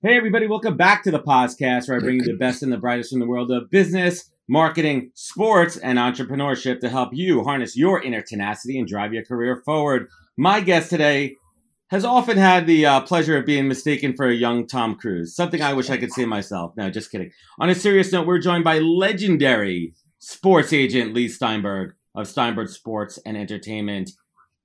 Hey, everybody, welcome back to the podcast where I bring you the best and the brightest from the world of business, marketing, sports, and entrepreneurship to help you harness your inner tenacity and drive your career forward. My guest today has often had the uh, pleasure of being mistaken for a young Tom Cruise, something I wish I could say myself. No, just kidding. On a serious note, we're joined by legendary sports agent Leigh Steinberg of Steinberg Sports and Entertainment.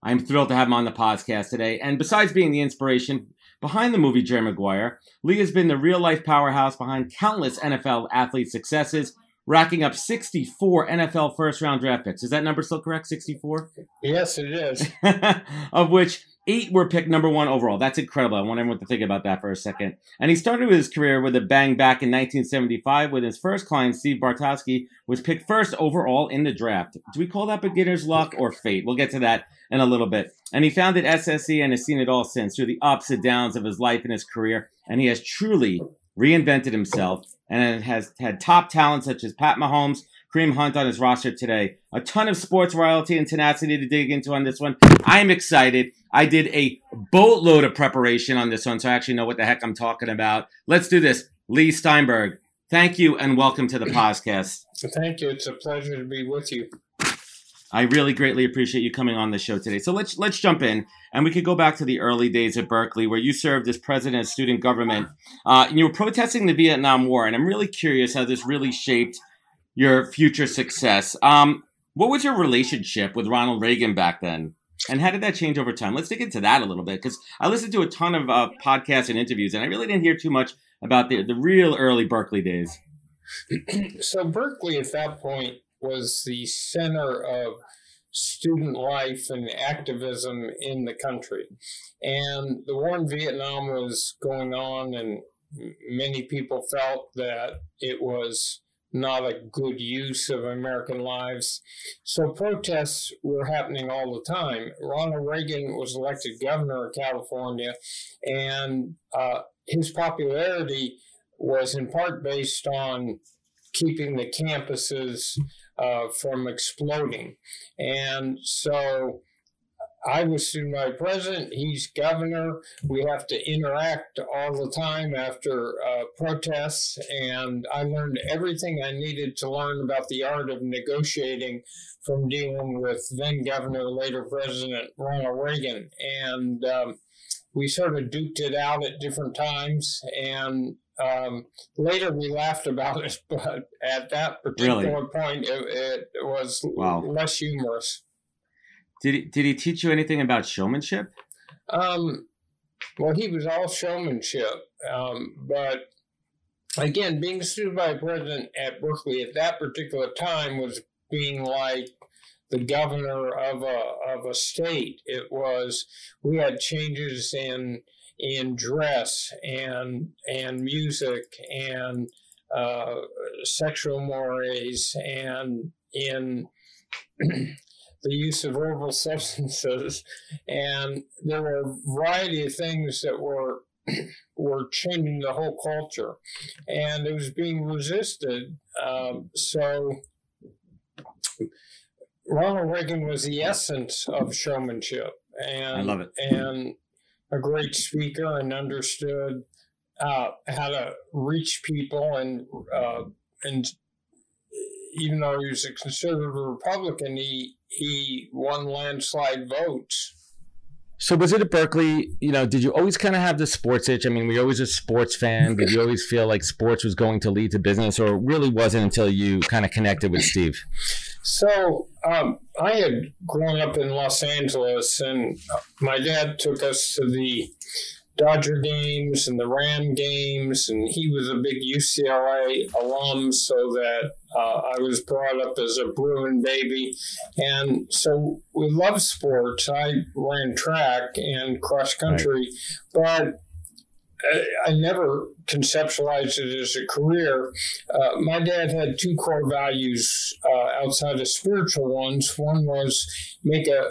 I'm thrilled to have him on the podcast today. And besides being the inspiration Behind the movie Jerry Maguire, Leigh has been the real life powerhouse behind countless NFL athlete successes, racking up 64 NFL first round draft picks. Is that number still correct? 64? Yes, it is. of which eight were picked number one overall. That's incredible. I want everyone to think about that for a second. And he started his career with a bang back in 1975 when his first client, Steve Bartkowski, was picked first overall in the draft. Do we call that beginner's luck or fate? We'll get to that in a little bit. And he founded SSE and has seen it all since through the ups and downs of his life and his career. And he has truly reinvented himself and it has had top talent such as Pat Mahomes, Kareem Hunt on his roster today. A ton of sports royalty and tenacity to dig into on this one. I'm excited. I did a boatload of preparation on this one, so I actually know what the heck I'm talking about. Let's do this. Leigh Steinberg, thank you and welcome to the podcast. Thank you. It's a pleasure to be with you. I really greatly appreciate you coming on the show today. So let's let's jump in, and we could go back to the early days at Berkeley, where you served as president of student government. Uh, and you were protesting the Vietnam War, and I'm really curious how this really shaped your future success. Um, what was your relationship with Ronald Reagan back then? And how did that change over time? Let's dig into that a little bit because I listened to a ton of uh, podcasts and interviews, and I really didn't hear too much about the, the real early Berkeley days. so, Berkeley at that point was the center of student life and activism in the country. And the war in Vietnam was going on, and many people felt that it was not a good use of American lives. So protests were happening all the time. Ronald Reagan was elected governor of California, and uh, his popularity was in part based on keeping the campuses uh, from exploding. And so I was student body president. He's governor. We have to interact all the time after uh, protests, and I learned everything I needed to learn about the art of negotiating from dealing with then governor, later president Ronald Reagan, and um, we sort of duked it out at different times, and um, later we laughed about it, but at that particular really? point, it, it was wow. less humorous. Did he, did he teach you anything about showmanship? Um, well, he was all showmanship. Um, but again, being a student body president at Berkeley at that particular time was being like the governor of a of a state. It was we had changes in in dress and and music and uh, sexual mores and in the use of herbal substances, and there were a variety of things that were were changing the whole culture, and it was being resisted. Um, so Ronald Reagan was the essence of showmanship, and I love it, and a great speaker, and understood uh, how to reach people and uh, and even though he was a conservative Republican, he he won landslide votes. So was it at Berkeley? You know, did you always kind of have the sports itch? I mean, were you always a sports fan? Did you always feel like sports was going to lead to business, or really wasn't until you kind of connected with Steve? So um, I had grown up in Los Angeles, and my dad took us to the Dodger games and the Ram games, and he was a big UCLA alum, so that uh, I was brought up as a Bruin baby. And so we love sports. I ran track and cross country, right. but I never conceptualized it as a career. Uh, my dad had two core values uh, outside of spiritual ones. One was make a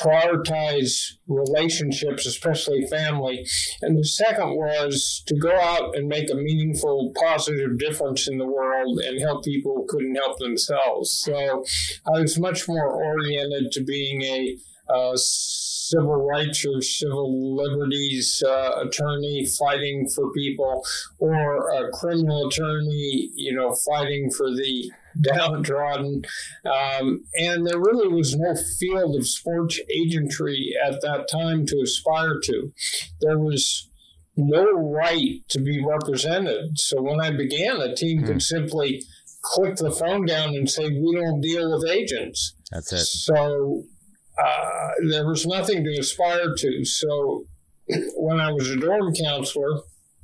prioritize relationships, especially family. And the second was to go out and make a meaningful, positive difference in the world and help people who couldn't help themselves. So I was much more oriented to being a uh, civil rights or civil liberties uh, attorney fighting for people, or a criminal attorney, you know, fighting for the downtrodden. Um, and there really was no field of sports agentry at that time to aspire to. There was no right to be represented. So when I began, a team mm. could simply click the phone down and say, We don't deal with agents. That's it. So uh, there was nothing to aspire to. So when I was a dorm counselor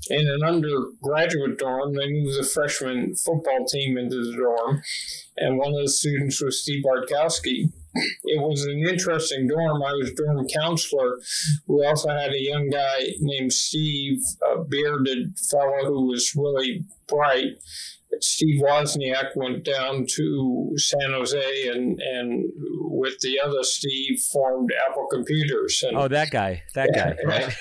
in an undergraduate dorm, they moved the freshman football team into the dorm, and one of the students was Steve Bartkowski. It was an interesting dorm. I was dorm counselor. We also had a young guy named Steve, a bearded fellow who was really bright Steve Wozniak went down to San Jose and, and with the other Steve formed Apple Computers. And, oh, that guy, that yeah, guy,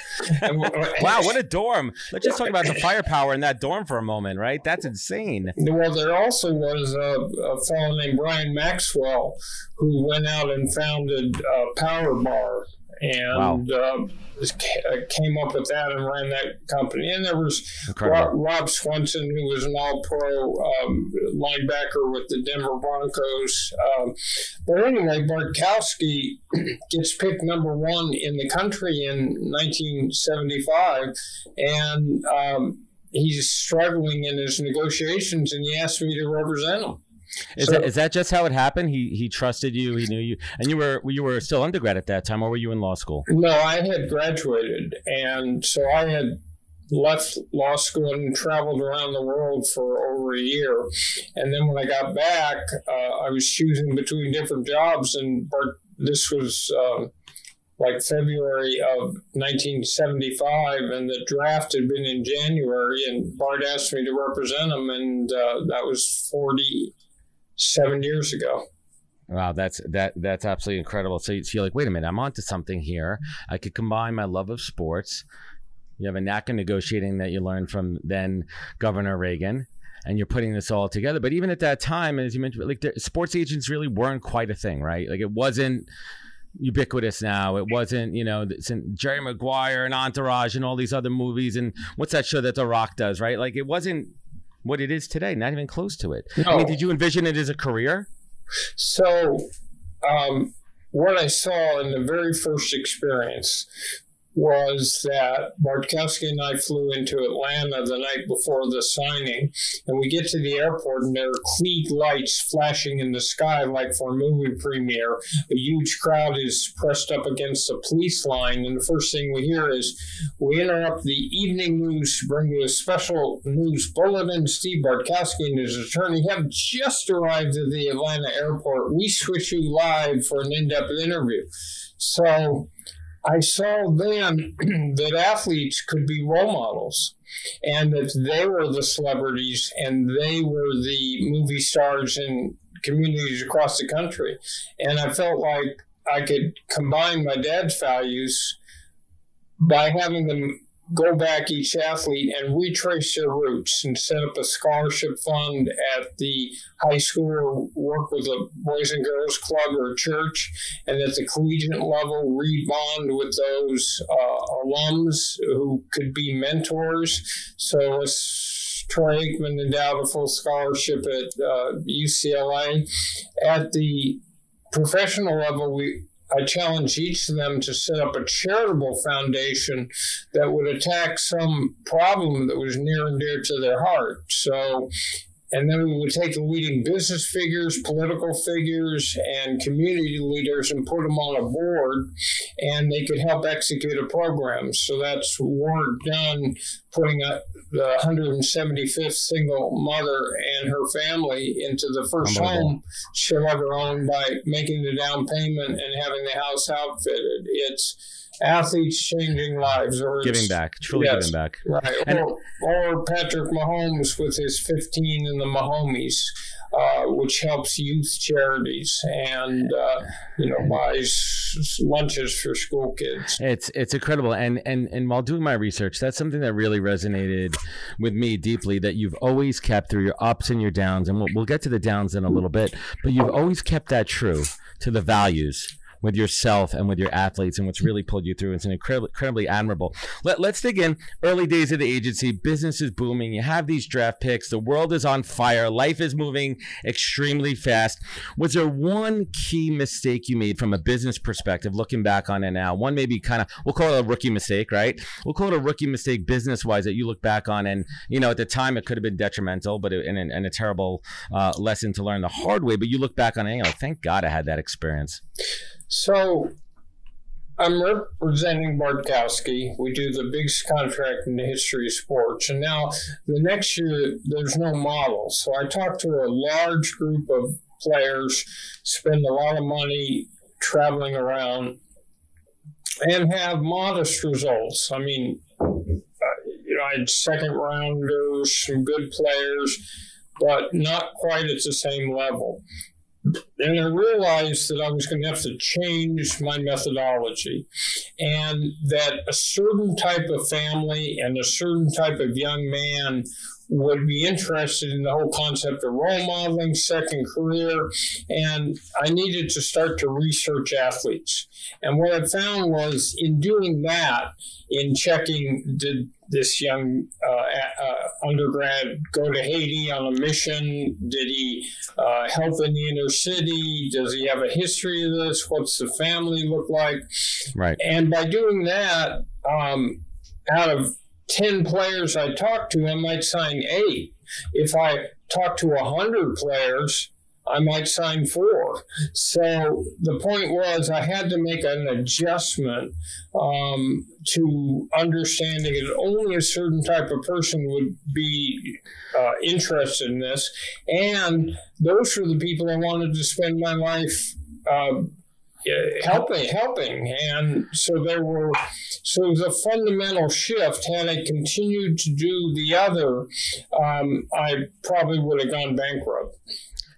right? wow, what a dorm! Let's just talk about the firepower in that dorm for a moment, right? That's insane. Well, there also was a, a fellow named Brian Maxwell who went out and founded uh, Power Bar and wow. uh, came up with that and ran that company. And there was Rob, Rob, Swenson, who was an All-Pro um, linebacker with the Denver Broncos. Um, but anyway, Bartkowski gets picked number one in the country in 1975, and um, he's struggling in his negotiations, and he asked me to represent him. Is, so, that, is that just how it happened? He he trusted you. He knew you, and you were you were still undergrad at that time, or were you in law school? No, I had graduated, and so I had left law school and traveled around the world for over a year. And then when I got back, uh, I was choosing between different jobs, and Bart, this was. Uh, like February of 1975, and the draft had been in January, and Bart asked me to represent him, and uh, that was 40, seven years ago. Wow, that's that that's absolutely incredible. So you're like, wait a minute, I'm onto something here. I could combine my love of sports. You have a knack of negotiating that you learned from then Governor Reagan, and you're putting this all together. But even at that time, as you mentioned, like sports agents really weren't quite a thing, right? Like it wasn't ubiquitous now. It wasn't, you know, Jerry Maguire and Entourage and all these other movies. And what's that show that The Rock does, right? Like it wasn't what it is today. Not even close to it. No. I mean, did you envision it as a career? So, um, what I saw in the very first experience was that Bartkowski and I flew into Atlanta the night before the signing, and we get to the airport, and there are Klieg lights flashing in the sky like for a movie premiere. A huge crowd is pressed up against the police line, and the first thing we hear is, "We interrupt the evening news to bring you a special news bulletin." Steve Bartkowski and his attorney have just arrived at the Atlanta airport. We switch you live for an in-depth interview. So I saw then that athletes could be role models and that they were the celebrities and they were the movie stars in communities across the country. And I felt like I could combine my dad's values by having them go back each athlete and retrace their roots and set up a scholarship fund at the high school or work with a boys and girls club or church and at the collegiate level read bond with those uh, alums who could be mentors so it's Troy Aikman endowed a full scholarship at uh, UCLA. At the professional level, we I challenged each of them to set up a charitable foundation that would attack some problem that was near and dear to their heart. So and then we would take the leading business figures, political figures, and community leaders and put them on a board, and they could help execute a program. So that's work done putting a, the 175th single mother and her family into the first home she'll ever own by making the down payment and having the house outfitted. It's athletes changing lives or giving back, truly yes, giving back. Right. And, or, or, Patrick Mahomes with his 15 in the Mahomies, uh, which helps youth charities and, uh, you know, buys lunches for school kids. It's, it's incredible. And, and, and while doing my research, that's something that really resonated with me deeply that you've always kept through your ups and your downs. And we'll, we'll get to the downs in a little bit, but you've always kept that true to the values with yourself and with your athletes and what's really pulled you through. It's an incredibly, incredibly admirable. Let, let's dig in. Early days of the agency, business is booming. You have these draft picks. The world is on fire. Life is moving extremely fast. Was there one key mistake you made from a business perspective, looking back on it now? One maybe kind of, we'll call it a rookie mistake, right? We'll call it a rookie mistake business wise that you look back on. And, you know, at the time it could have been detrimental, but it, and, and a terrible uh, lesson to learn the hard way. But you look back on it, you know, thank God I had that experience. So I'm representing Bartkowski. We do the biggest contract in the history of sports. And now the next year, there's no model. So I talked to a large group of players, spend a lot of money traveling around, and have modest results. I mean, uh, you know, I had second rounders, some good players, but not quite at the same level and I realized that I was going to have to change my methodology and that a certain type of family and a certain type of young man would be interested in the whole concept of role modeling, second career, and I needed to start to research athletes. And what I found was in doing that, in checking did this young uh, uh, undergrad go to Haiti on a mission? Did he uh, help in the inner city? Does he have a history of this? What's the family look like? Right. And by doing that, um, out of 10 players I talked to, I might sign eight. If I talk to 100 players, I might sign four. So the point was, I had to make an adjustment um, to understanding that only a certain type of person would be uh, interested in this. And those were the people I wanted to spend my life. Uh, helping, helping, and so there were. So it was a fundamental shift. Had I continued to do the other, um, I probably would have gone bankrupt.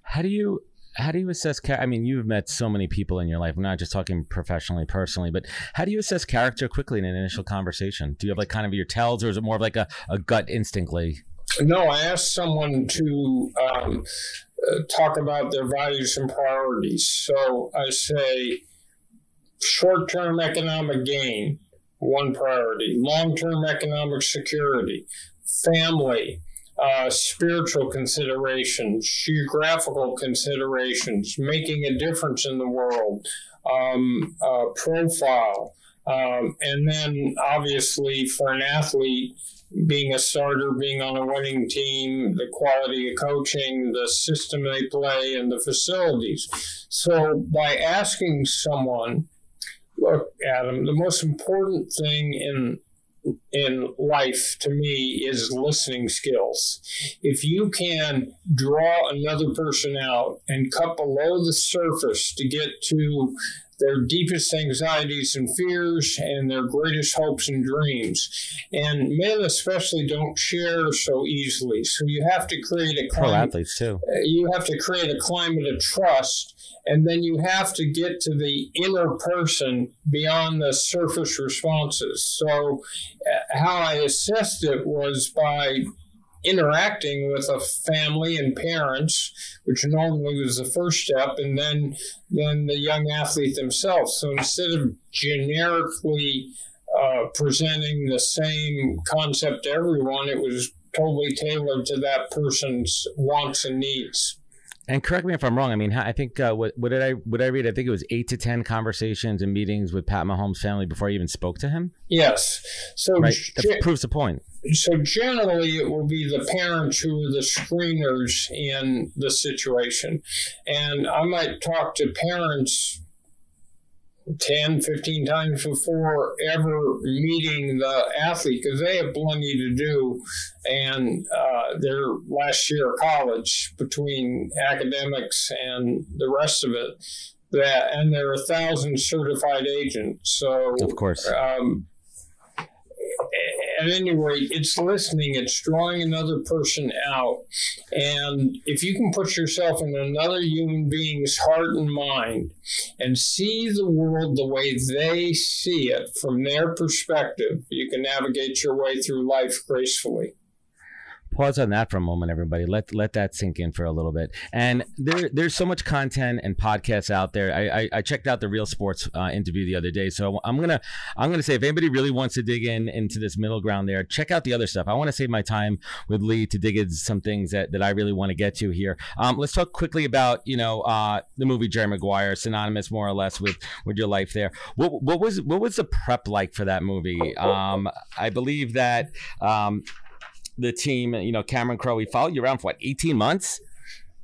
How do you how do you assess i mean you've met so many people in your life we're not just talking professionally personally but how do you assess character quickly in an initial conversation do you have like kind of your tells or is it more of like a, a gut instinctly no i asked someone to um, uh, talk about their values and priorities. So i say short-term economic gain one priority. Long-term economic security family uh, spiritual considerations, geographical considerations, making a difference in the world, um, uh, profile, um, and then obviously for an athlete, being a starter, being on a winning team, the quality of coaching, the system they play, and the facilities. So by asking someone, look, Adam, the most important thing in in life to me is listening skills. If you can draw another person out and cut below the surface to get to their deepest anxieties and fears and their greatest hopes and dreams. And men especially don't share so easily. So you have to create a climate, pro athletes too. You have to create a climate of trust and then you have to get to the inner person beyond the surface responses. So, uh, how I assessed it was by interacting with a family and parents, which normally was the first step, and then then the young athlete themselves. So instead of generically uh, presenting the same concept to everyone, it was totally tailored to that person's wants and needs. And correct me if I'm wrong. I mean, I think uh, what, what did I what did I read? I think it was eight to ten conversations and meetings with Pat Mahomes' family before I even spoke to him. Yes, so right. That proves the point. So generally, it will be the parents who are the screeners in the situation, and I might talk to parents 10, 15 times before ever meeting the athlete because they have plenty to do and uh, their last year of college between academics and the rest of it. That and there are a thousand certified agents. So of course, um, at any rate, it's listening, it's drawing another person out. And if you can put yourself in another human being's heart and mind and see the world the way they see it from their perspective, you can navigate your way through life gracefully pause on that for a moment, everybody. Let let that sink in for a little bit. And there there's so much content and podcasts out there. I I, I checked out the Real Sports uh, interview the other day, so I'm gonna I'm gonna say if anybody really wants to dig in into this middle ground there, check out the other stuff. I want to save my time with Leigh to dig into some things that, that I really want to get to here. Um, let's talk quickly about you know uh, the movie Jerry Maguire, synonymous more or less with with your life there. What what was what was the prep like for that movie? Um, I believe that. Um, the team. You know, Cameron Crowe. He followed you around for what, eighteen months?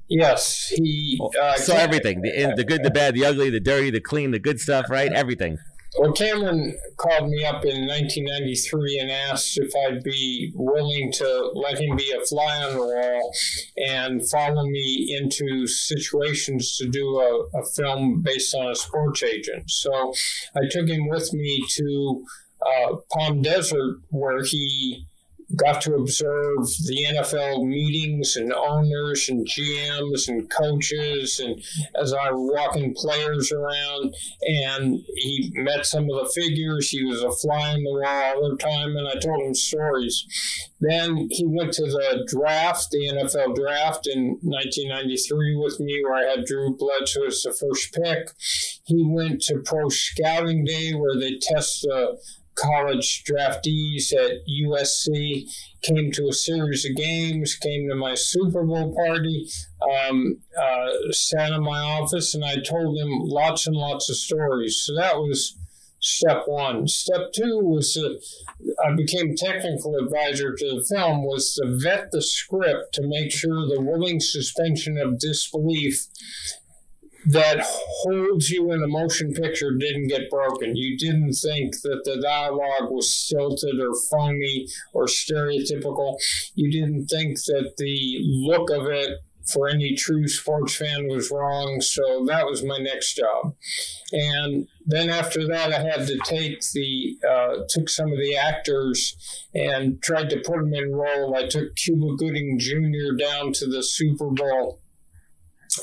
Yes, he uh, so everything the the good, the bad, the ugly, the dirty, the clean, the good stuff, right? Everything. Well, Cameron called me up in 1993 and asked if I'd be willing to let him be a fly on the wall and follow me into situations to do a, a film based on a sports agent. So I took him with me to uh, Palm Desert, where he got to observe the NFL meetings and owners and GMs and coaches and as I was walking players around and he met some of the figures. He was a fly on the wall all the time and I told him stories. Then he went to the draft, the NFL draft in 1993 with me where I had Drew Bledsoe as the first pick. He went to pro scouting day where they test the college draftees at USC came to a series of games, came to my Super Bowl party, um, uh, sat in my office, and I told them lots and lots of stories. So that was step one. Step two was that I became technical advisor to the film was to vet the script to make sure the willing suspension of disbelief that holds you in a motion picture didn't get broken. You didn't think that the dialogue was stilted or phony or stereotypical. You didn't think that the look of it for any true sports fan was wrong. So that was my next job. And then after that, I had to take the uh, took some of the actors and tried to put them in role. I took Cuba Gooding Jr. down to the Super Bowl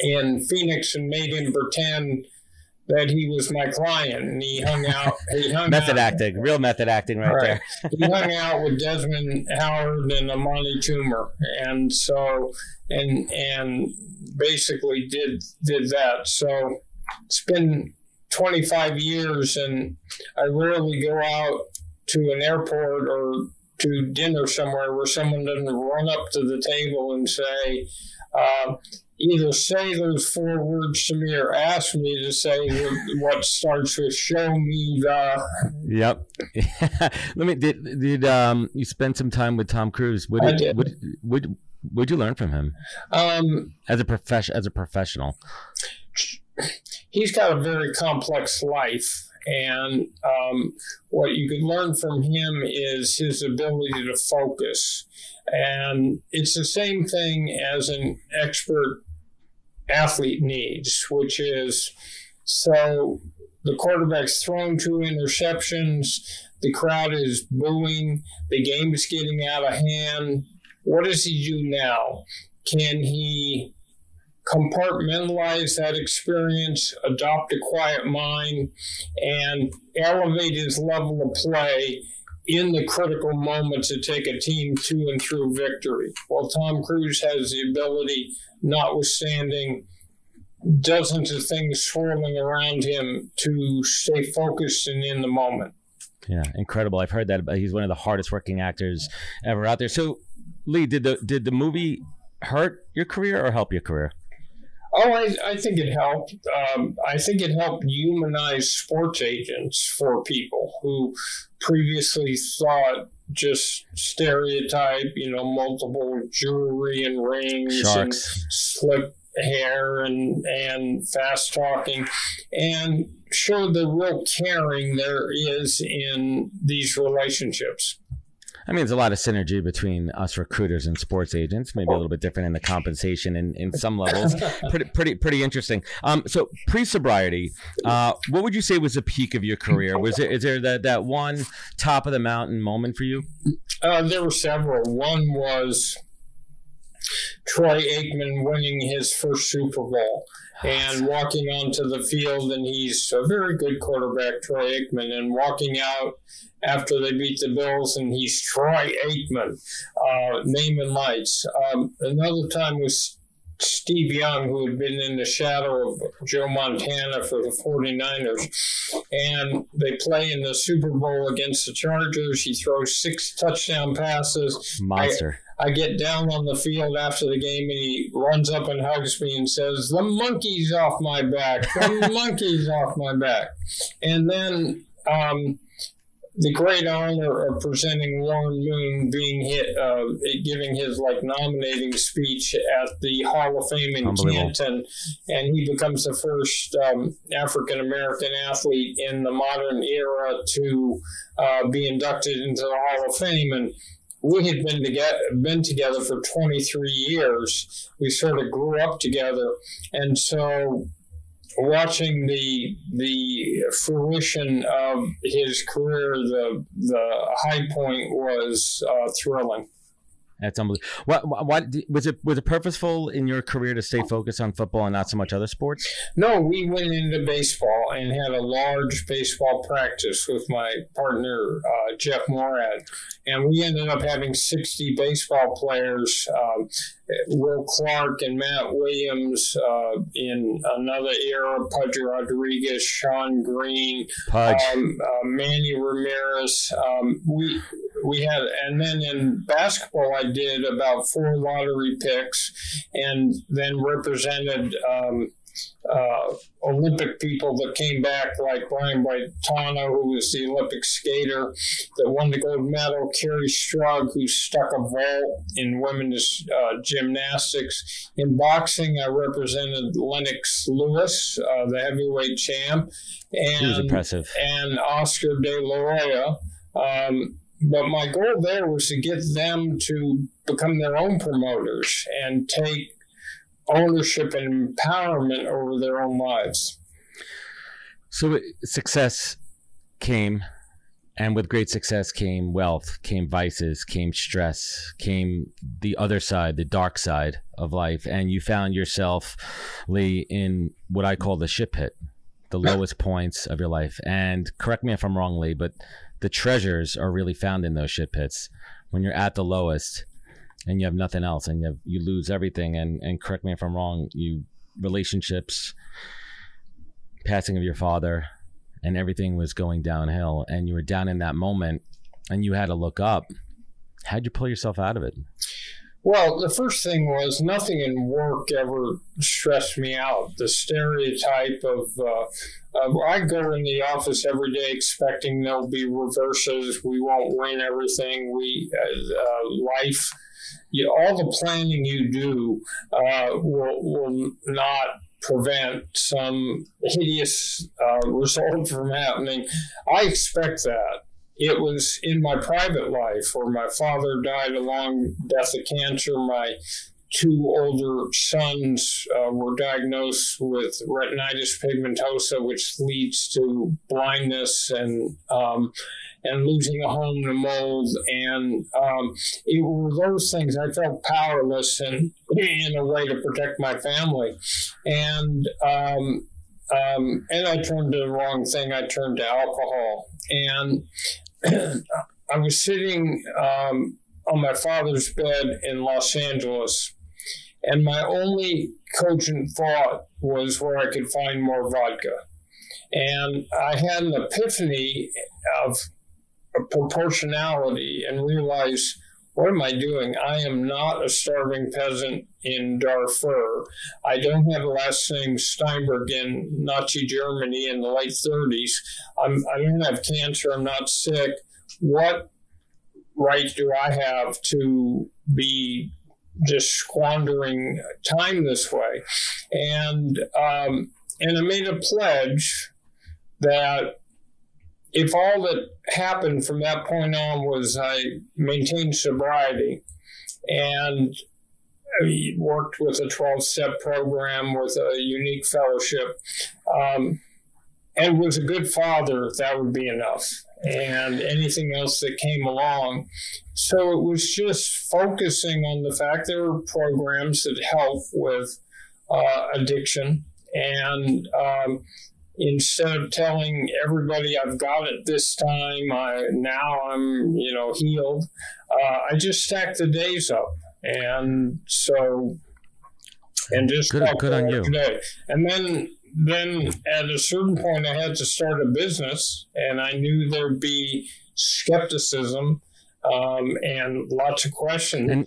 in Phoenix and made him pretend that he was my client. And he hung out he hung method out, acting real method acting right, right. there. He hung out with desmond howard and amani toomer and so and and basically did did that. So it's been 25 years and i rarely go out to an airport or to dinner somewhere where someone doesn't run up to the table and say uh, either say those four words to me or ask me to say what starts with "show me the." Yep. Let me. Did did um you spend some time with Tom Cruise? What did, I did. What, what, what you learn from him? Um, as a profession, as a professional, he's got a very complex life. And um, what you can learn from him is his ability to focus. And it's the same thing as an expert athlete needs, which is so the quarterback's thrown two interceptions, the crowd is booing, the game is getting out of hand. What does he do now? Can he compartmentalize that experience, adopt a quiet mind, and elevate his level of play in the critical moments to take a team to and through victory? While Tom Cruise has the ability notwithstanding dozens of things swirling around him to stay focused and in the moment. Yeah, incredible. I've heard that about he's one of the hardest working actors ever out there. So, Leigh, did the did the movie hurt your career or help your career? Oh, I, I think it helped. Um, I think it helped humanize sports agents for people who previously thought just stereotype, you know, multiple jewelry and rings Sharks. and slick hair and and fast talking and show the real caring there is in these relationships. I mean, there's a lot of synergy between us recruiters and sports agents. Maybe a little bit different in the compensation in, in some levels. pretty, pretty, pretty interesting. Um, so pre sobriety, uh, what would you say was the peak of your career? Was it is there that that one top of the mountain moment for you? Uh, there were several. One was Troy Aikman winning his first Super Bowl and walking onto the field, and he's a very good quarterback, Troy Aikman, and walking out after they beat the Bills, and he's Troy Aikman, uh, naming lights. Um, another time was Steve Young, who had been in the shadow of Joe Montana for the 49ers. And they play in the Super Bowl against the Chargers. He throws six touchdown passes. Monster. I, get down on the field after the game and he runs up and hugs me and says, The monkey's off my back. The monkey's off my back. And then um, the great honor of presenting Warren Moon being hit, uh, giving his like nominating speech at the Hall of Fame in. Canton, and he becomes the first um, African American athlete in the modern era to uh, be inducted into the Hall of Fame. And we had been together, been together for 23 years. We sort of grew up together, and so watching the the fruition of his career, the the high point was uh, thrilling. That's unbelievable. What, what, was it? Was it purposeful in your career to stay focused on football and not so much other sports? No, we went into baseball and had a large baseball practice with my partner uh, Jeff Moorad, and we ended up having sixty baseball players. Um, Will Clark and Matt Williams uh, in another era, Pudge Rodriguez, Shawn Green, Pudge. um, uh, Manny Ramirez. Um, we we had, and then in basketball, I did about four lottery picks, and then represented. Um, uh, Olympic people that came back, like Brian Boitano, who was the Olympic skater that won the gold medal, Kerri Strug, who stuck a vault in women's uh, gymnastics. In boxing, I represented Lennox Lewis, uh, the heavyweight champ, he was and impressive. and Oscar De La Hoya. Um, but my goal there was to get them to become their own promoters and take ownership and empowerment over their own lives. So success came, and with great success came wealth, came vices, came stress, came the other side, the dark side of life, and you found yourself, Leigh, in what I call the shit pit, the lowest points of your life. And correct me if I'm wrong, Leigh, but the treasures are really found in those shit pits. When you're at the lowest and you have nothing else and you have, you lose everything and and correct me if I'm wrong you relationships passing of your father and everything was going downhill and you were down in that moment and you had to look up how'd you pull yourself out of it Well, the first thing was nothing in work ever stressed me out. The stereotype of, uh, of I go in the office every day expecting there'll be reverses. We won't win everything. We uh, uh, life, you, all the planning you do uh, will will not prevent some hideous uh, result from happening. I expect that it was in my private life where my father died a long death of cancer. My two older sons uh, were diagnosed with retinitis pigmentosa, which leads to blindness and um, and losing a home to mold. And um, it were those things. I felt powerless in in a way to protect my family, and. Um, um, and I turned to the wrong thing. I turned to alcohol, and I was sitting um, on my father's bed in Los Angeles, and my only cogent thought was where I could find more vodka. And I had an epiphany of proportionality and realized what am I doing? I am not a starving peasant in Darfur. I don't have a last name Steinberg in Nazi Germany in the late 30s. I'm, I don't have cancer. I'm not sick. What right do I have to be just squandering time this way? And um, and I made a pledge that if all that happened from that point on was I maintained sobriety and worked with a 12 step program with a unique fellowship um, and was a good father, that would be enough. And anything else that came along. So it was just focusing on the fact there were programs that help with uh, addiction and um, instead of telling everybody I've got it this time, I now I'm you know healed. Uh, I just stack the days up, and so and just good, good on you. Day. And then then at a certain point, I had to start a business, and I knew there'd be skepticism um, and lots of questions. And-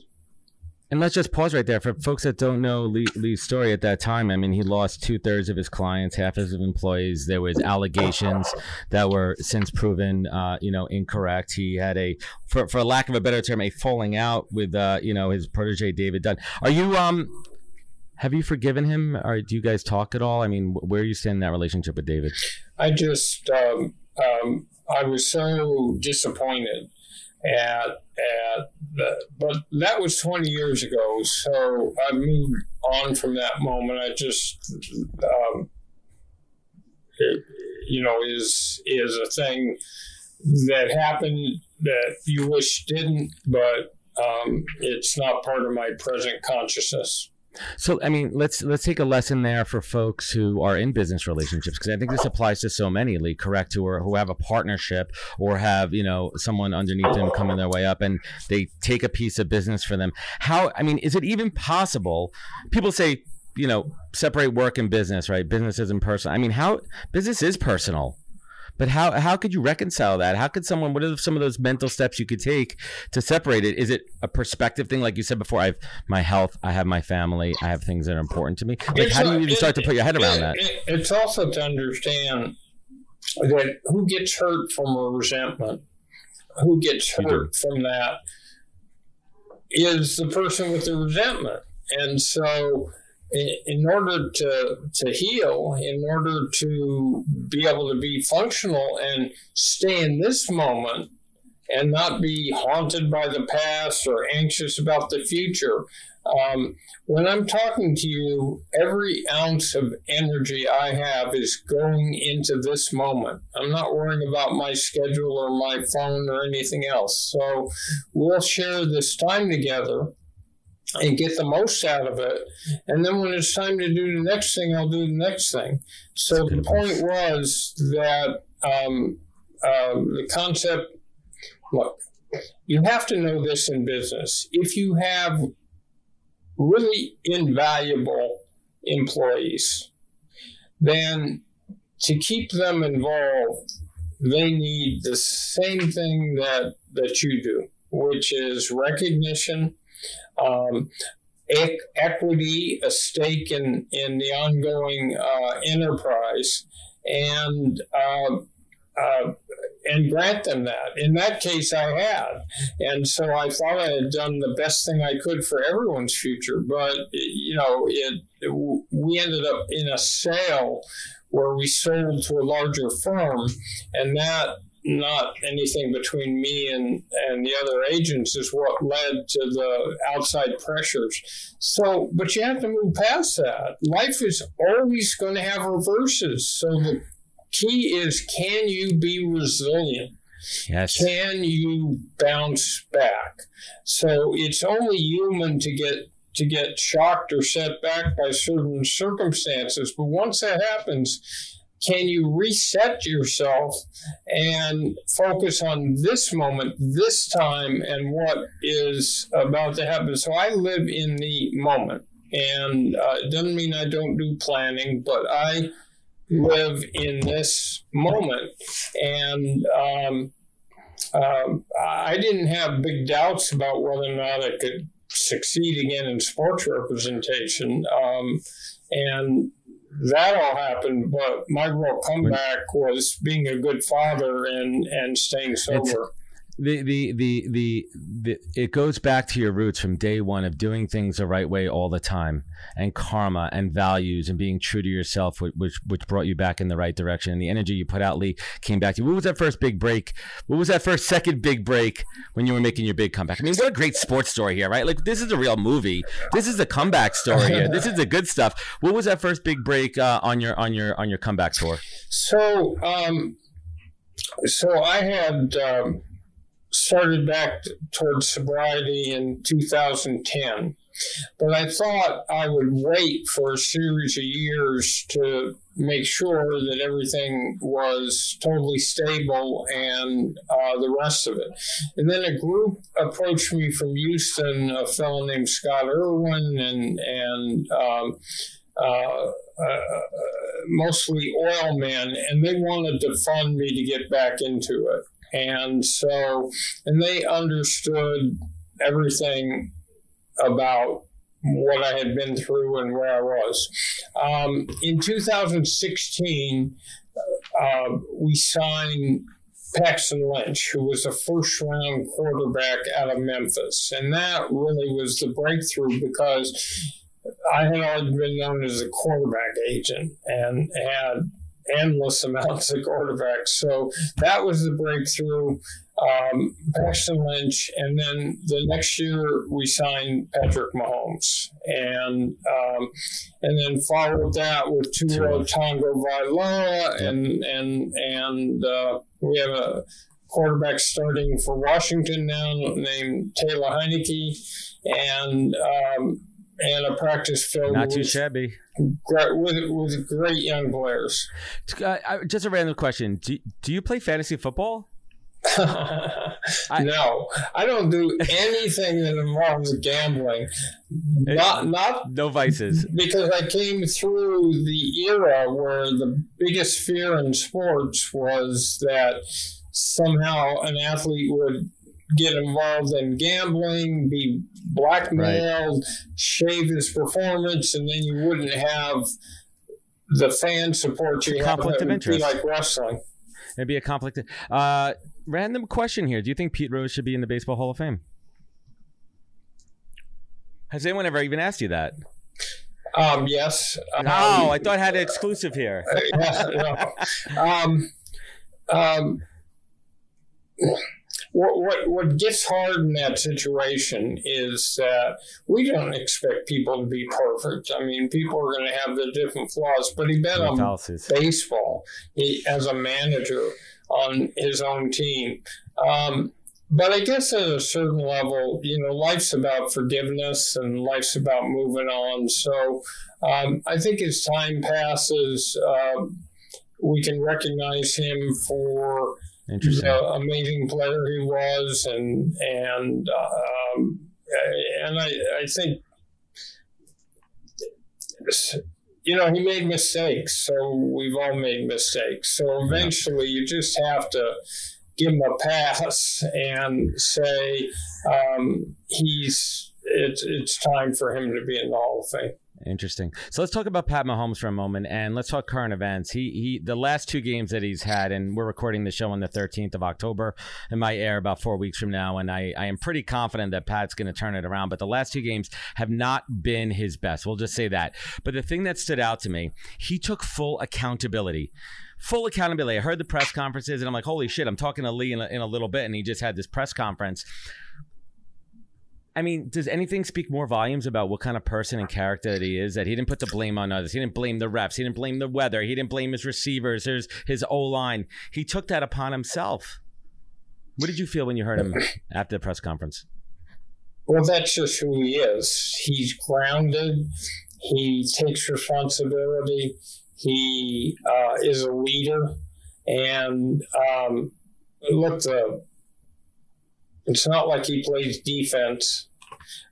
and let's just pause right there for folks that don't know Leigh, Leigh's story at that time. I mean, he lost two thirds of his clients, half of his employees. There was allegations that were since proven, uh, you know, incorrect. He had a, for, for lack of a better term, a falling out with, uh, you know, his protege David Dunn. Are you, um, have you forgiven him, or do you guys talk at all? I mean, where are you stand in that relationship with David? I just, um, um, I was so disappointed at the, but that was 20 years ago. So i moved on from that moment i just um, it, you know is is a thing that happened that you wish didn't but um, it's not part of my present consciousness so I mean, let's let's take a lesson there for folks who are in business relationships because I think this applies to so many, Leigh, correct, who are who have a partnership or have you know someone underneath them coming their way up and they take a piece of business for them. How I mean, is it even possible? People say you know separate work and business, right? Business isn't personal. I mean, how business is personal. But how how could you reconcile that? How could someone? What are some of those mental steps you could take to separate it? Is it a perspective thing, like you said before? I have my health, I have my family, I have things that are important to me. Like, it's how do you even it, start to put your head around it, that? it's also to understand that who gets hurt from a resentment, who gets hurt from that, is the person with the resentment, and so in order to to heal, in order to be able to be functional and stay in this moment and not be haunted by the past or anxious about the future. Um, when I'm talking to you, every ounce of energy I have is going into this moment. I'm not worrying about my schedule or my phone or anything else. So we'll share this time together and get the most out of it. And then when it's time to do the next thing, I'll do the next thing. So the point was that um, uh, the concept look, you have to know this in business. If you have really invaluable employees, then to keep them involved, they need the same thing that, that you do, which is recognition um, equity, a stake in, in the ongoing uh, enterprise, and uh, uh, and grant them that. In that case, I had, and so I thought I had done the best thing I could for everyone's future. But you know, it, it we ended up in a sale where we sold to a larger firm, and that not anything between me and, and the other agents is what led to the outside pressures. So, but you have to move past that. Life is always going to have reverses. So the key is can you be resilient? Yes. Can you bounce back? So it's only human to get to get shocked or set back by certain circumstances. But once that happens, can you reset yourself and focus on this moment, this time, and what is about to happen? So I live in the moment. And uh, it doesn't mean I don't do planning, but I live in this moment. And um, um, I didn't have big doubts about whether or not I could succeed again in sports representation. Um, and that all happened, but my real comeback was being a good father and, and staying sober the, the the the the it goes back to your roots from day one of doing things the right way all the time and karma and values and being true to yourself which which brought you back in the right direction. And the energy you put out leigh came back to you. What was that first big break? What was that first second big break when you were making your big comeback? I mean what a great sports story here right? Like this is a real movie. This is a comeback story here. This is the good stuff. What was that first big break uh, on your on your on your comeback tour so um so i had um started back towards sobriety in 2010. But I thought I would wait for a series of years to make sure that everything was totally stable and uh, the rest of it. And then a group approached me from Houston, a fellow named Scott Irwin and and um, uh, uh, mostly oil men, and they wanted to fund me to get back into it. And so, and they understood everything about what I had been through and where I was. Um, in 2016, uh, we signed Paxton Lynch, who was a first round quarterback out of Memphis. And that really was the breakthrough because I had already been known as a quarterback agent and had endless amounts of quarterbacks. So that was the breakthrough. Um, Paxton Lynch, and then the next year we signed Patrick Mahomes, and um, and then followed that with Tua Tagovailoa, and and and uh, we have a quarterback starting for Washington now named Taylor Heinicke, and um, and a practice filled not too shabby with with great young players. Uh, just a random question: Do do you play fantasy football? I, no, I don't do anything that involves gambling. Not not no vices. Because I came through the era where the biggest fear in sports was that somehow an athlete would get involved in gambling, be blackmailed, right. shave his performance, and then you wouldn't have the fan support you conflict have. Of interest. Like wrestling. It'd be a conflict. Uh, random question here: Do you think Pete Rose should be in the Baseball Hall of Fame? Has anyone ever even asked you that? Um, yes. Um, oh, I thought I had an exclusive here. yeah, no. um, um, what, what, what gets hard in that situation is that we don't expect people to be perfect. I mean, people are going to have their different flaws, but he bet on baseball he, as a manager on his own team. Um, but I guess at a certain level, you know, life's about forgiveness and life's about moving on. So um, I think as time passes, uh, we can recognize him for Interesting. Amazing player he was, and and um, and I I think you know he made mistakes, so we've all made mistakes. So eventually, you just have to give him a pass and say um, he's it's it's time for him to be in the Hall of Fame. Interesting. So let's talk about Pat Mahomes for a moment, and let's talk current events. He he, the last two games that he's had, and we're recording the show on the 13th of October, and might air about four weeks from now. And I I am pretty confident that Pat's going to turn it around. But the last two games have not been his best. We'll just say that. But the thing that stood out to me, he took full accountability full accountability. I heard the press conferences and I'm like, holy shit, I'm talking to Leigh in a, in a little bit. And he just had this press conference I mean, does anything speak more volumes about what kind of person and character that he is? That he didn't put the blame on others. He didn't blame the refs. He didn't blame the weather. He didn't blame his receivers. His his O line. He took that upon himself. What did you feel when you heard him after the press conference? Well, that's just who he is. He's grounded. He takes responsibility. He uh, is a leader. And um, look, the it's not like he plays defense.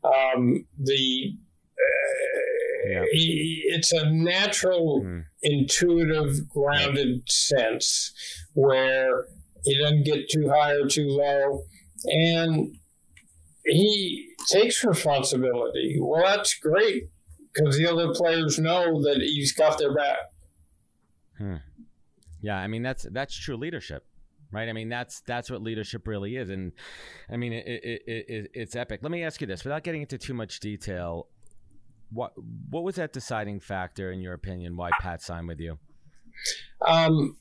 Um, the uh, yeah. he, it's a natural, mm. intuitive, grounded sense where he doesn't get too high or too low, and he takes responsibility. Well, that's great because the other players know that he's got their back. Hmm. Yeah, I mean that's that's true leadership, right? I mean that's that's what leadership really is, and I mean it, it, it, it's epic. Let me ask you this, without getting into too much detail, what what was that deciding factor in your opinion? Why Pat signed with you? Um,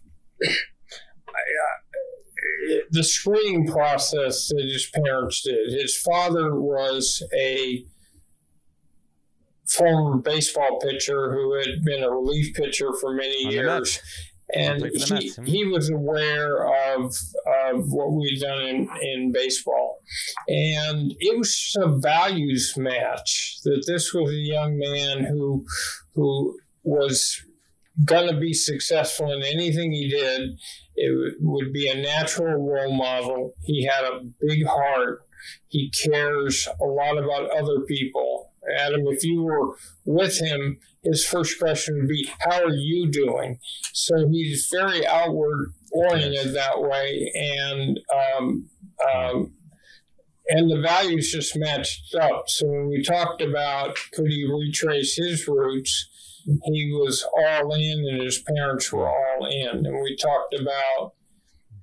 the screening process that his parents did. His father was a former baseball pitcher who had been a relief pitcher for many years. And Played for the he, he was aware of, of what we'd done in, in baseball. And it was a values match that this was a young man who, who was going to be successful in anything he did. It w- would be a natural role model. He had a big heart. He cares a lot about other people. Adam, if you were with him, his first question would be, How are you doing? So he's very outward oriented that way. And, um, um, and the values just matched up. So when we talked about could he retrace his roots, he was all in and his parents were all in. And we talked about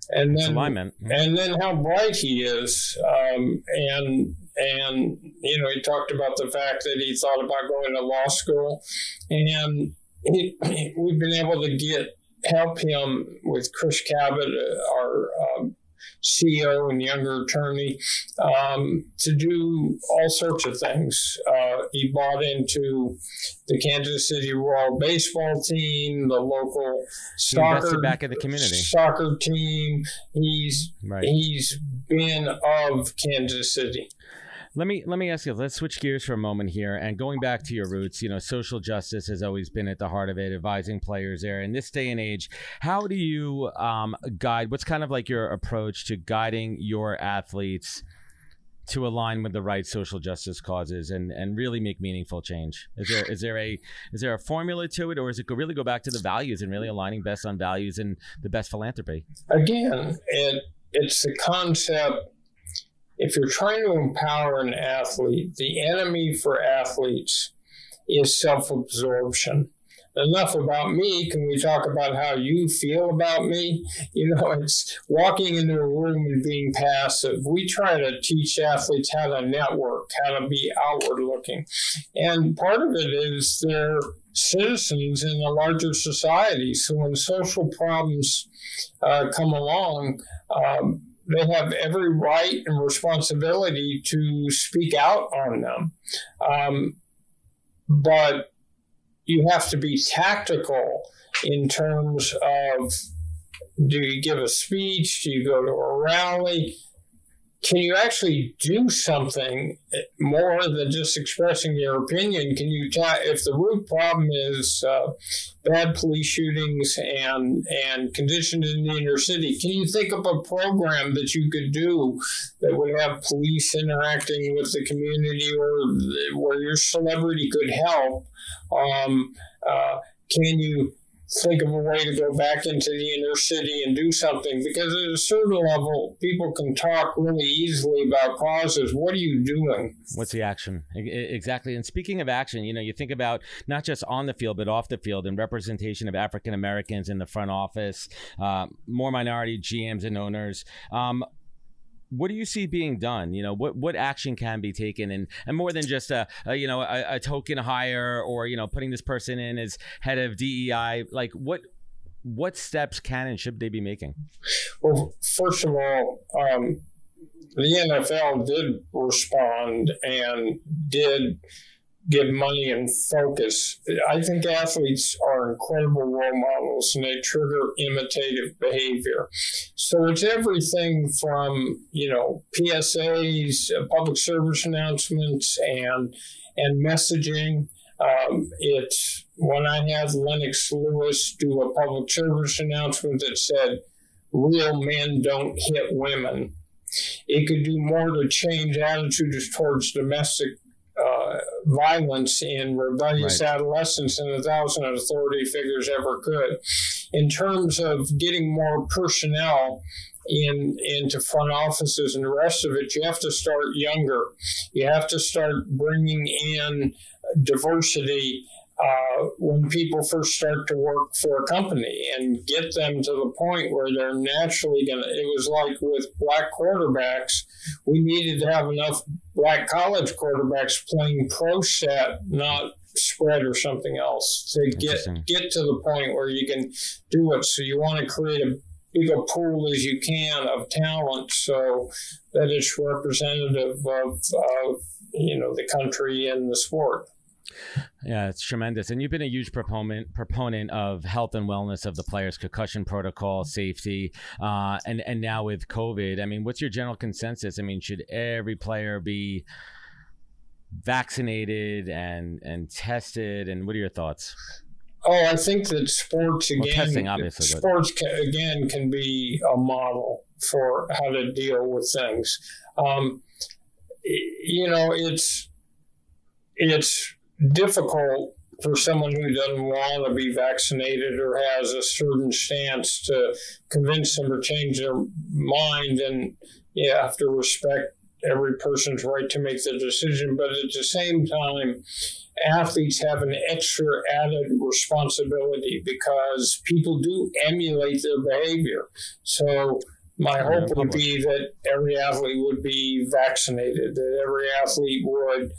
and It's then alignment. and then how bright he is um, and and you know he talked about the fact that he thought about going to law school and he, we've been able to get help him with Chris Cabott uh, our um, ceo and younger attorney um, to do all sorts of things uh, he bought into the kansas city royal baseball team the local soccer back in the community. soccer team he's Right. he's been of Kansas City. Let me let me ask you. Let's switch gears for a moment here, and going back to your roots. You know, social justice has always been at the heart of it, advising players there. In this day and age, how do you um, guide? What's kind of like your approach to guiding your athletes to align with the right social justice causes and, and really make meaningful change? Is there is there a is there a formula to it, or is it really go back to the values and really aligning best on values and the best philanthropy? Again, it it's the concept. If you're trying to empower an athlete, the enemy for athletes is self-absorption. Enough about me. Can we talk about how you feel about me? You know, it's walking into a room and being passive. We try to teach athletes how to network, how to be outward looking. And part of it is they're citizens in a larger society. So when social problems uh, come along, um, they have every right and responsibility to speak out on them. Um, but you have to be tactical in terms of do you give a speech? Do you go to a rally? Can you actually do something more than just expressing your opinion? Can you if the root problem is uh, bad police shootings and and conditions in the inner city, can you think of a program that you could do that would have police interacting with the community or where your celebrity could help? Um, uh, can you think of a way to go back into the inner city and do something? Because at a certain level, people can talk really easily about causes. What are you doing? What's the action? Exactly. And speaking of action, you know, you think about not just on the field, but off the field and representation of African Americans in the front office, uh, more minority GMs and owners. Um, what do you see being done? You know, what what action can be taken, and and more than just a, a you know a, a token hire or you know putting this person in as head of DEI. Like what what steps can and should they be making? Well, first of all, um, the NFL did respond and did give money and focus. I think athletes are incredible role models and they trigger imitative behavior. So it's everything from, you know, PSAs, uh, public service announcements, and and messaging. Um, it's when I had Lennox Lewis do a public service announcement that said, real men don't hit women. It could do more to change attitudes towards domestic violence in rebellious Right. adolescents than a thousand authority figures ever could. In terms of getting more personnel in into front offices and the rest of it, you have to start younger. You have to start bringing in diversity uh, when people first start to work for a company and get them to the point where they're naturally going to. It was like with black quarterbacks, we needed to have enough black college quarterbacks playing pro set, not spread or something else to get get to the point where you can do it. So you want to create a big a pool as you can of talent so that it's representative of, of you know the country and the sport. Yeah, it's tremendous. And you've been a huge proponent proponent of health and wellness of the players, concussion protocol, safety, uh, and and now with COVID. I mean, what's your general consensus? I mean, should every player be vaccinated and and tested? And what are your thoughts? Oh, I think that sports again, well, testing obviously, sports can, again can be a model for how to deal with things. Um, you know, it's it's difficult for someone who doesn't want to be vaccinated or has a certain stance to convince them or change their mind. And you have to respect every person's right to make the decision. But at the same time, athletes have an extra added responsibility because people do emulate their behavior. So, my hope would be that every athlete would be vaccinated, that every athlete would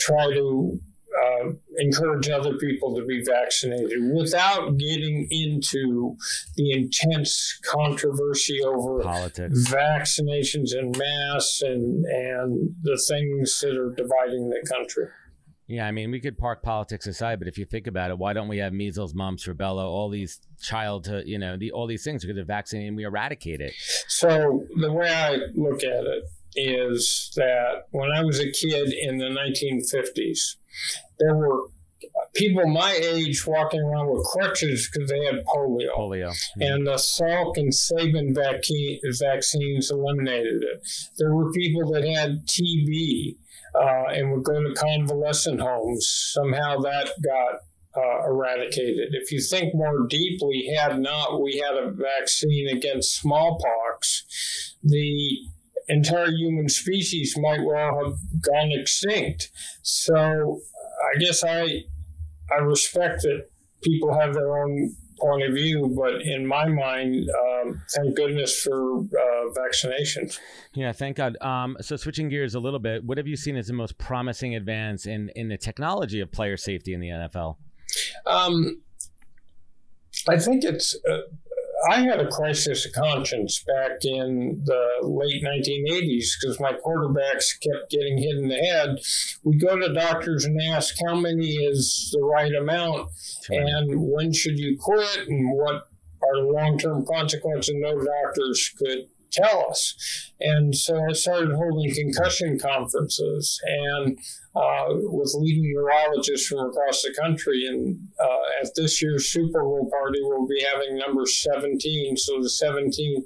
try to uh, encourage other people to be vaccinated without getting into the intense controversy over politics, vaccinations and masks, and and the things that are dividing the country. Yeah, I mean, we could park politics aside, but if you think about it, why don't we have measles, mumps, rubella, all these childhood, you know, the, all these things because they're vaccinated and we eradicate it. So the way I look at it is that when I was a kid in the 1950s, there were people my age walking around with crutches because they had polio. Polio. Yeah. And the Salk and Sabin vaccines eliminated it. There were people that had TB uh, and were going to convalescent homes. Somehow that got uh, eradicated. If you think more deeply, had not we had a vaccine against smallpox, the entire human species might well have gone extinct. So I guess I I respect that people have their own point of view, but in my mind, um, thank goodness for uh, vaccinations. Yeah, thank God. Um, so switching gears a little bit, what have you seen as the most promising advance in in the technology of player safety in the NFL? Um, I think it's uh, I had a crisis of conscience back in the late 1980s because my quarterbacks kept getting hit in the head. We go to doctors and ask how many is the right amount and when should you quit and what are the long term consequences. No doctors could tell us. And so I started holding concussion conferences and uh, with leading neurologists from across the country. And uh, at this year's Super Bowl party, we'll be having number 17. So the 17,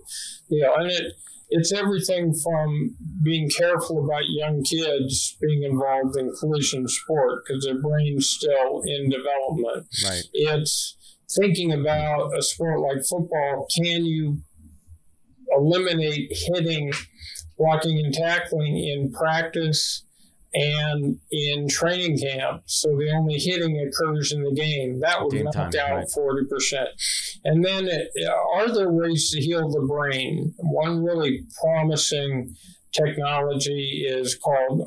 you know, and it, it's everything from being careful about young kids being involved in collision sport because their brain's still in development. Right. It's thinking about a sport like football. Can you eliminate hitting, blocking, and tackling in practice and in training camp. So the only hitting occurs in the game. That would knock out right. 40%. And then it, are there ways to heal the brain? One really promising technology is called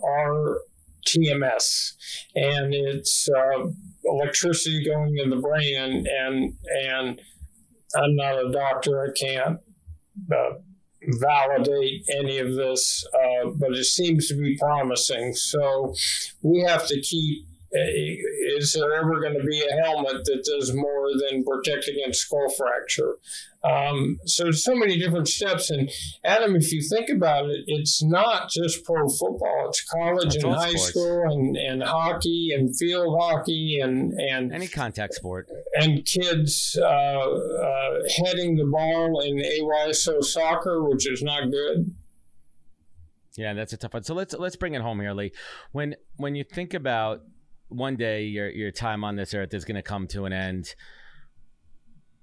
RTMS, and it's uh, electricity going in the brain. And, and, and I'm not a doctor, I can't uh, validate any of this, uh, but it seems to be promising. So we have to keep. Uh, is there ever going to be a helmet that does more than protect against skull fracture? Um, so so many different steps. And Adam, if you think about it, it's not just pro football; it's college and high sports. school and, and hockey and field hockey and and any contact sport and kids uh, uh, heading the ball in AYSO soccer, which is not good. Yeah, that's a tough one. So let's let's bring it home here, Leigh. When when you think about one day your your time on this earth is going to come to an end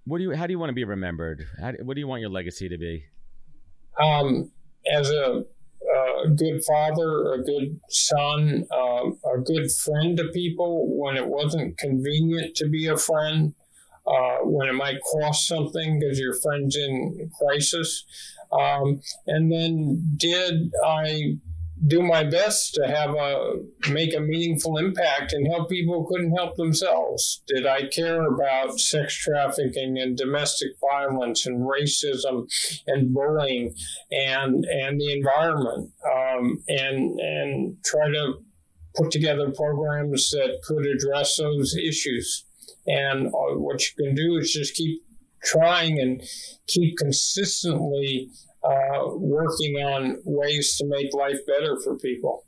what do you? How do you want to be remembered? How, what do you want your legacy to be? um, as a, a, good father, a good son, uh, a good friend to people when it wasn't convenient to be a friend, uh, when it might cost something because your friend's in crisis. Um, and then did I do my best to have a make a meaningful impact and help people who couldn't help themselves? Did I care about sex trafficking and domestic violence and racism and bullying and and the environment um, and and try to put together programs that could address those issues? And uh, what you can do is just keep trying and keep consistently uh, working on ways to make life better for people.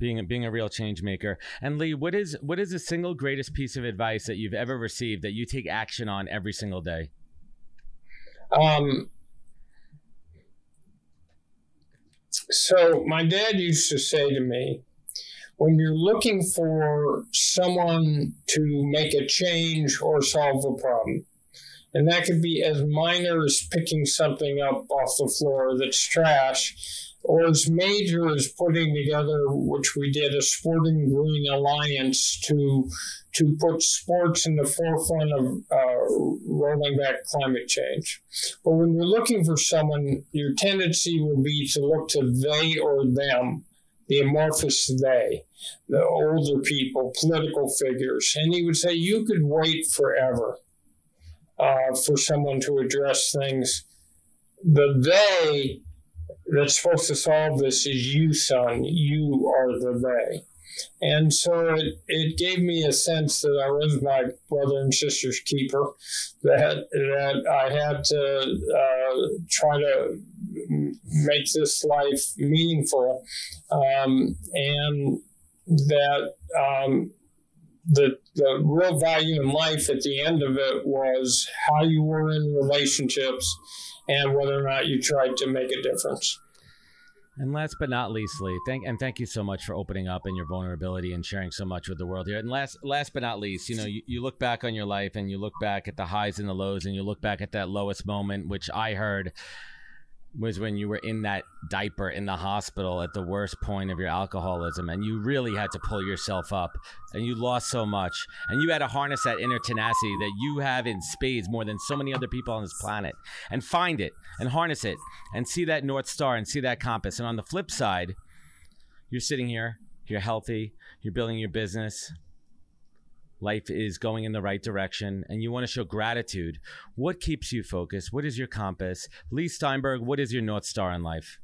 Being a, being a real change maker. And Leigh, what is what is the single greatest piece of advice that you've ever received that you take action on every single day? Um, so my dad used to say to me, when you're looking for someone to make a change or solve a problem, and that could be as minor as picking something up off the floor that's trash, or as major as putting together, which we did, a Sporting Green Alliance to to put sports in the forefront of uh, rolling back climate change. But when you're looking for someone, your tendency will be to look to they or them, the amorphous they, the older people, political figures. And he would say, you could wait forever uh, for someone to address things. The they that's supposed to solve this is you, son. You are the they. And so it, it gave me a sense that I was my brother and sister's keeper, that, that I had to uh, try to make this life meaningful, um, and that um, the the real value in life at the end of it was how you were in relationships and whether or not you tried to make a difference. And last but not least, Leigh, thank and thank you so much for opening up and your vulnerability and sharing so much with the world here. And last last but not least, you know, you, you look back on your life and you look back at the highs and the lows and you look back at that lowest moment, which I heard was when you were in that diaper in the hospital at the worst point of your alcoholism and you really had to pull yourself up and you lost so much and you had to harness that inner tenacity that you have in spades more than so many other people on this planet and find it and harness it and see that north star and see that compass and on the flip side you're sitting here you're healthy you're building your business life is going in the right direction and you want to show gratitude, what keeps you focused? What is your compass? Leigh Steinberg, what is your North Star in life?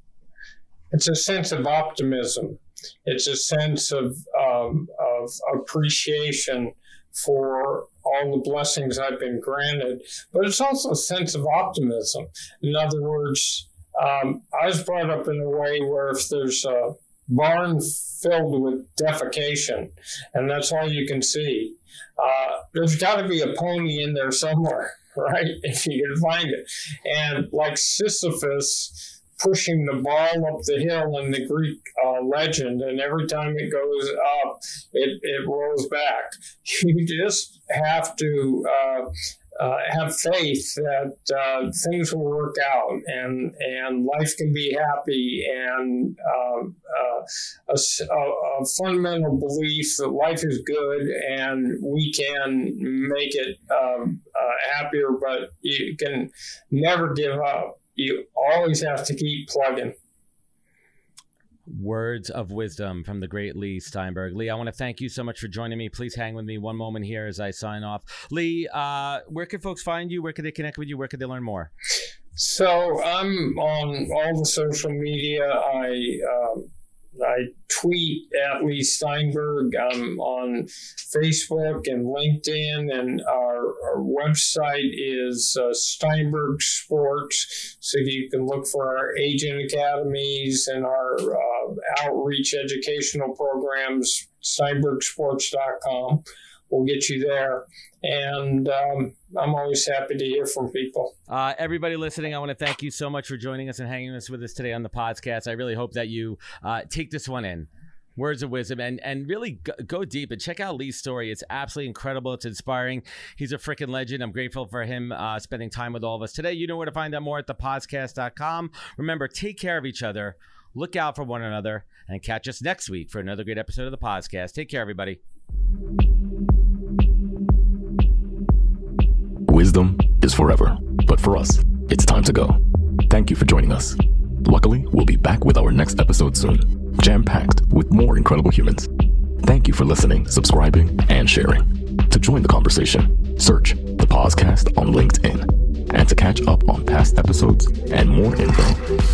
It's a sense of optimism. It's a sense of, um, of appreciation for all the blessings I've been granted, but it's also a sense of optimism. In other words, um, I was brought up in a way where if there's a barn filled with defecation and that's all you can see, uh, there's got to be a pony in there somewhere, right? If you can find it. And like Sisyphus pushing the ball up the hill in the Greek uh, legend, and every time it goes up, it, it rolls back. You just have to uh, uh, have faith that uh, things will work out and and life can be happy and um, uh, a, a, fundamental belief that life is good and we can make it um, uh, happier, but you can never give up. You always have to keep plugging words of wisdom from the great Leigh Steinberg. Leigh, I want to thank you so much for joining me. Please hang with me one moment here as I sign off. Leigh, uh, where can folks find you? Where can they connect with you? Where can they learn more? So I'm on all the social media. I um, I tweet at Leigh Steinberg. I'm on Facebook and LinkedIn, and our, our website is uh, Steinberg Sports. So you can look for our agent academies and our uh, outreach educational programs, steinbergsports.com will get you there. And um, I'm always happy to hear from people. Uh, everybody listening, I want to thank you so much for joining us and hanging us with us today on the podcast. I really hope that you uh, take this one in words of wisdom and and really go, go, deep and check out Leigh's story. It's absolutely incredible. It's inspiring. He's a freaking legend. I'm grateful for him uh, spending time with all of us today. You know where to find out more at thepodcast.com. Remember, take care of each other, look out for one another, and catch us next week for another great episode of the podcast. Take care, everybody. Wisdom is forever, but for us, it's time to go. Thank you for joining us. Luckily, we'll be back with our next episode soon, jam packed with more incredible humans. Thank you for listening, subscribing, and sharing. To join the conversation, search the Podcast on LinkedIn. And to catch up on past episodes and more info,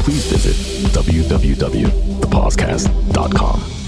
please visit www.thepodcast.com.